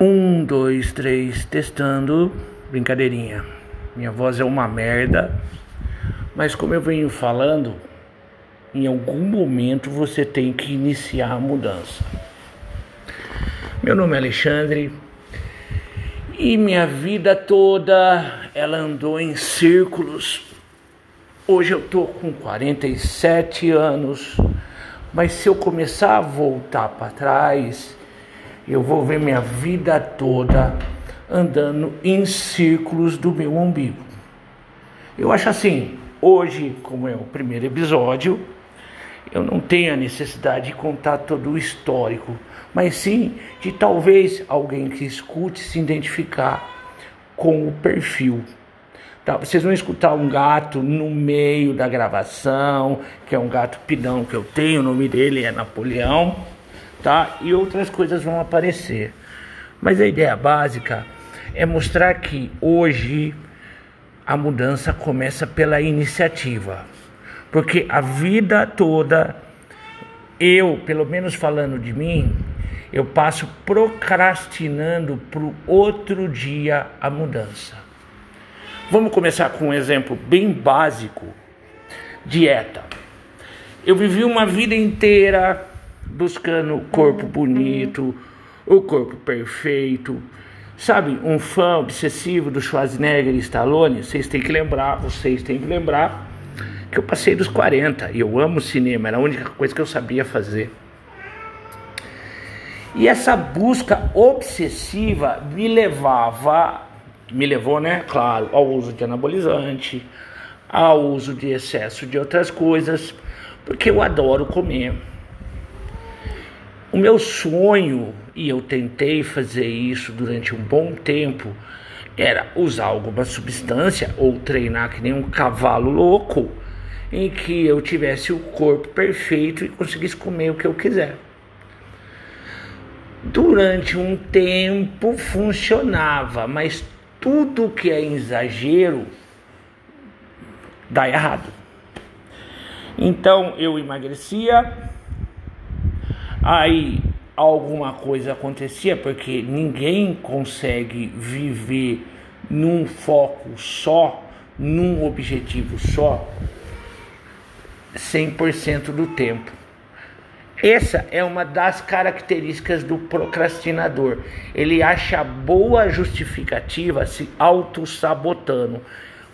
Um, dois, três, testando. Brincadeirinha. Minha voz é uma merda. Mas como eu venho falando, em algum momento você tem que iniciar a mudança. Meu nome é Alexandre e minha vida toda ela andou em círculos. Hoje eu tô com 47 anos, mas se eu começar a voltar para trás, eu vou ver minha vida toda andando em círculos do meu umbigo. Eu acho assim, hoje, como é o primeiro episódio, eu não tenho a necessidade de contar todo o histórico, mas sim de talvez alguém que escute se identificar com o perfil. Tá? Vocês vão escutar um gato no meio da gravação, que é um gato pidão que eu tenho, o nome dele é Napoleão tá? E outras coisas vão aparecer. Mas a ideia básica é mostrar que hoje a mudança começa pela iniciativa. Porque a vida toda, eu, pelo menos falando de mim, eu passo procrastinando para o outro dia a mudança. Vamos começar com um exemplo bem básico: dieta. Eu vivi uma vida inteira buscando o corpo bonito, o corpo perfeito. Sabe, um fã obsessivo do Schwarzenegger e Stallone, vocês têm que lembrar, vocês têm que lembrar que eu passei dos 40 e eu amo cinema, era a única coisa que eu sabia fazer. E essa busca obsessiva me levava, me levou, né, claro, ao uso de anabolizante, ao uso de excesso de outras coisas, porque eu adoro comer. O meu sonho, e eu tentei fazer isso durante um bom tempo, era usar alguma substância ou treinar que nem um cavalo louco, em que eu tivesse o corpo perfeito e conseguisse comer o que eu quiser. Durante um tempo funcionava, mas tudo que é exagero dá errado. Então eu emagrecia, Aí alguma coisa acontecia, porque ninguém consegue viver num foco só, num objetivo só, 100% do tempo. Essa é uma das características do procrastinador. Ele acha boa justificativa se auto-sabotando.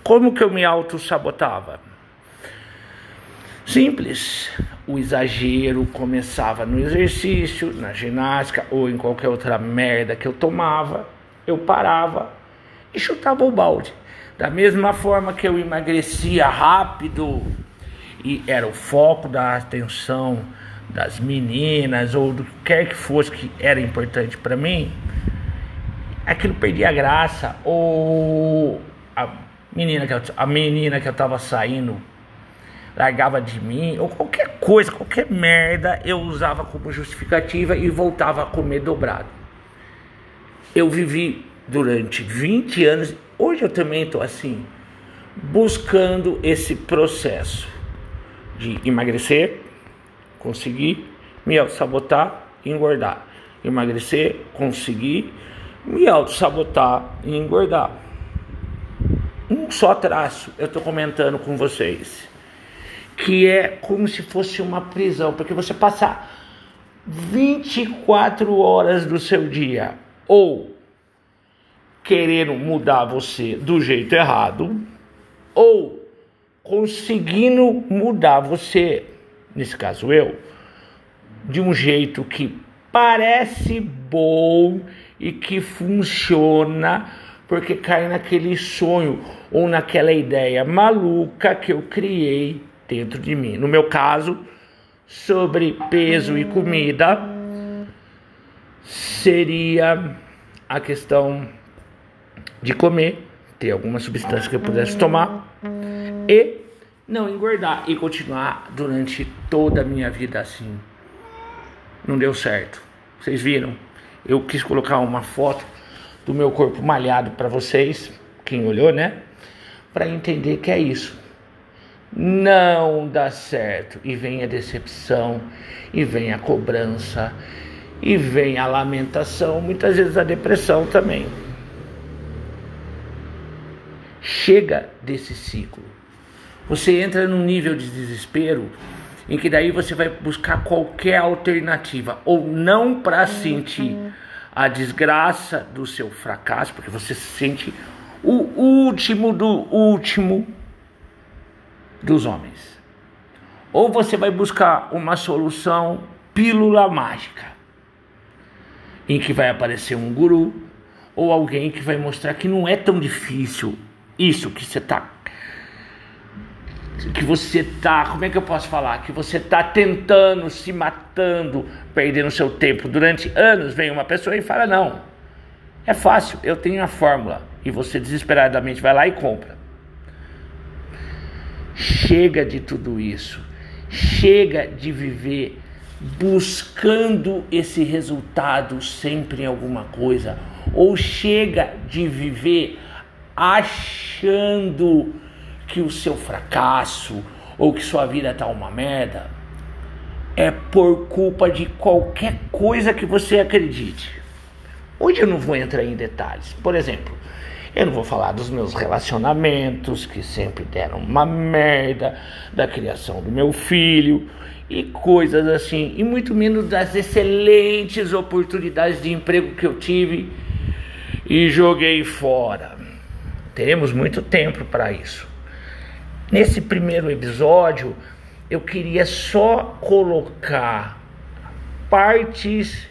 Como que eu me auto-sabotava? Simples. O exagero começava no exercício, na ginástica ou em qualquer outra merda que eu tomava. Eu parava e chutava o balde. Da mesma forma que eu emagrecia rápido e era o foco da atenção das meninas ou do que quer que fosse que era importante para mim, aquilo perdia graça ou a menina que eu, a menina que eu tava saindo largava de mim, ou qualquer coisa, qualquer merda, eu usava como justificativa e voltava a comer dobrado. Eu vivi durante 20 anos, hoje eu também estou assim, buscando esse processo de emagrecer, conseguir me auto-sabotar e engordar. Emagrecer, conseguir me auto-sabotar e engordar. Um só traço eu estou comentando com vocês que é como se fosse uma prisão, porque você passa 24 horas do seu dia ou querendo mudar você do jeito errado, ou conseguindo mudar você, nesse caso eu, de um jeito que parece bom e que funciona, porque cai naquele sonho ou naquela ideia maluca que eu criei dentro de mim. No meu caso, sobre peso e comida, seria a questão de comer, ter alguma substância que eu pudesse tomar e não engordar e continuar durante toda a minha vida assim. Não deu certo. Vocês viram? Eu quis colocar uma foto do meu corpo malhado para vocês, quem olhou, né? Para entender que é isso não dá certo. E vem a decepção, e vem a cobrança, e vem a lamentação, muitas vezes a depressão também. Chega desse ciclo. Você entra num nível de desespero em que daí você vai buscar qualquer alternativa, ou não para sentir a desgraça do seu fracasso, porque você se sente o último do último dos homens. Ou você vai buscar uma solução pílula mágica, em que vai aparecer um guru ou alguém que vai mostrar que não é tão difícil isso que você está que você tá, como é que eu posso falar? Que você tá tentando, se matando, perdendo seu tempo durante anos, vem uma pessoa e fala: "Não. É fácil, eu tenho a fórmula". E você desesperadamente vai lá e compra. Chega de tudo isso. Chega de viver buscando esse resultado sempre em alguma coisa, ou chega de viver achando que o seu fracasso ou que sua vida está uma merda é por culpa de qualquer coisa que você acredite. Hoje eu não vou entrar em detalhes. Por exemplo, eu não vou falar dos meus relacionamentos que sempre deram uma merda, da criação do meu filho e coisas assim, e muito menos das excelentes oportunidades de emprego que eu tive e joguei fora. Teremos muito tempo para isso. Nesse primeiro episódio, eu queria só colocar partes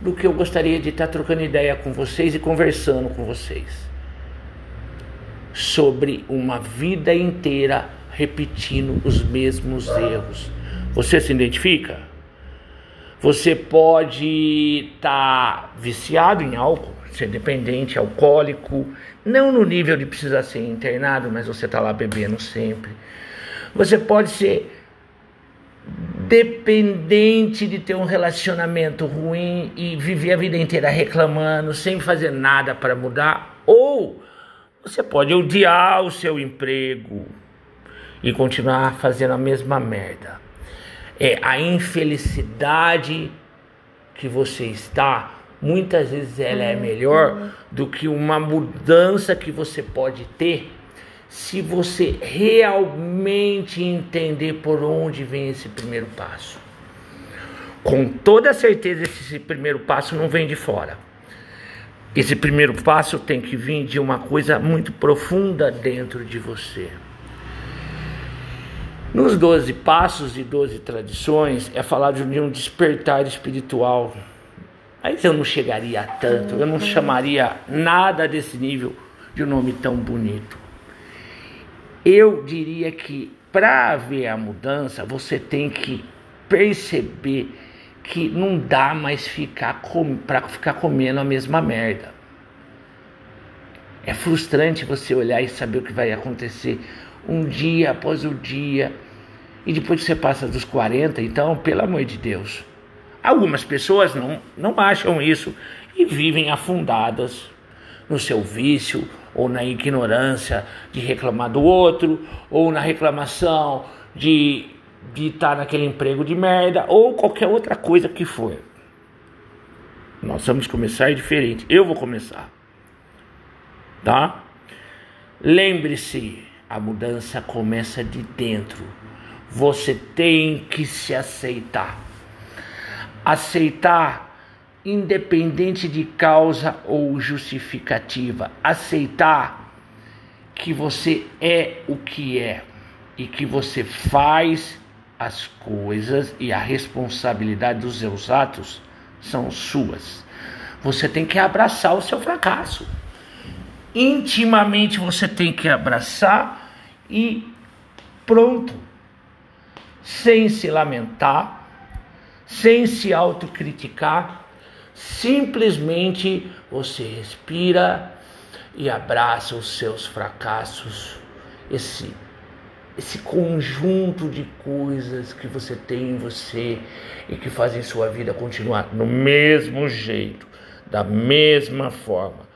do que eu gostaria de estar trocando ideia com vocês e conversando com vocês sobre uma vida inteira repetindo os mesmos erros. Você se identifica? Você pode estar tá viciado em álcool, ser dependente, alcoólico, não no nível de precisar ser internado, mas você está lá bebendo sempre. Você pode ser dependente de ter um relacionamento ruim e viver a vida inteira reclamando, sem fazer nada para mudar, ou você pode odiar o seu emprego e continuar fazendo a mesma merda. É a infelicidade que você está muitas vezes ela é melhor do que uma mudança que você pode ter se você realmente entender por onde vem esse primeiro passo. Com toda certeza, esse primeiro passo não vem de fora. Esse primeiro passo tem que vir de uma coisa muito profunda dentro de você. Nos 12 passos e 12 tradições é falado de um despertar espiritual mas eu não chegaria a tanto, eu não chamaria nada desse nível de um nome tão bonito. Eu diria que para haver a mudança, você tem que perceber que não dá mais ficar com, para ficar comendo a mesma merda. É frustrante você olhar e saber o que vai acontecer um dia após o dia. E depois que você passa dos 40, então, pelo amor de Deus, Algumas pessoas não, não acham isso e vivem afundadas no seu vício ou na ignorância de reclamar do outro ou na reclamação de de estar naquele emprego de merda ou qualquer outra coisa que for. Nós vamos começar diferente. Eu vou começar. Tá? Lembre-se, a mudança começa de dentro. Você tem que se aceitar aceitar independente de causa ou justificativa, aceitar que você é o que é e que você faz as coisas e a responsabilidade dos seus atos são suas. Você tem que abraçar o seu fracasso. Intimamente você tem que abraçar e pronto. Sem se lamentar, sem se autocriticar, simplesmente você respira e abraça os seus fracassos, esse esse conjunto de coisas que você tem em você e que fazem sua vida continuar no mesmo jeito, da mesma forma,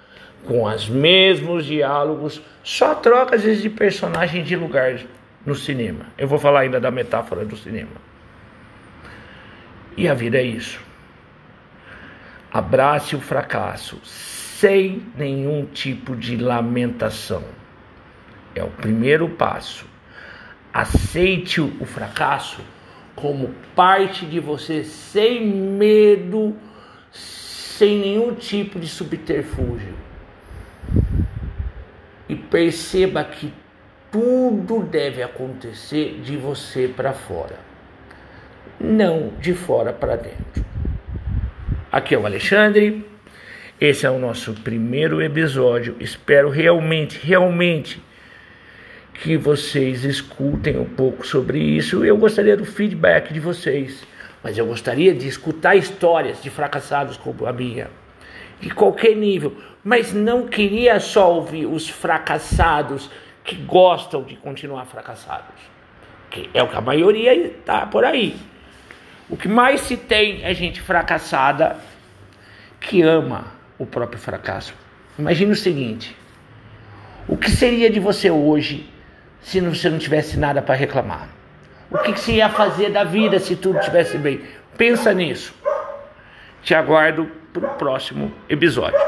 com os mesmos diálogos, só troca às vezes de personagem de lugar no cinema. Eu vou falar ainda da metáfora do cinema. E a vida é isso. Abrace o fracasso sem nenhum tipo de lamentação. É o primeiro passo. Aceite o fracasso como parte de você, sem medo, sem nenhum tipo de subterfúgio. E perceba que tudo deve acontecer de você para fora, não de fora para dentro. Aqui é o Alexandre. Esse é o nosso primeiro episódio. Espero realmente, realmente que vocês escutem um pouco sobre isso. Eu gostaria do feedback de vocês, mas eu gostaria de escutar histórias de fracassados como a minha, de qualquer nível. Mas não queria só ouvir os fracassados que gostam de continuar fracassados, que é o que a maioria está por aí. O que mais se tem é gente fracassada que ama o próprio fracasso. Imagine o seguinte: o que seria de você hoje se você não tivesse nada para reclamar? O que você ia fazer da vida se tudo estivesse bem? Pensa nisso. Te aguardo para o próximo episódio.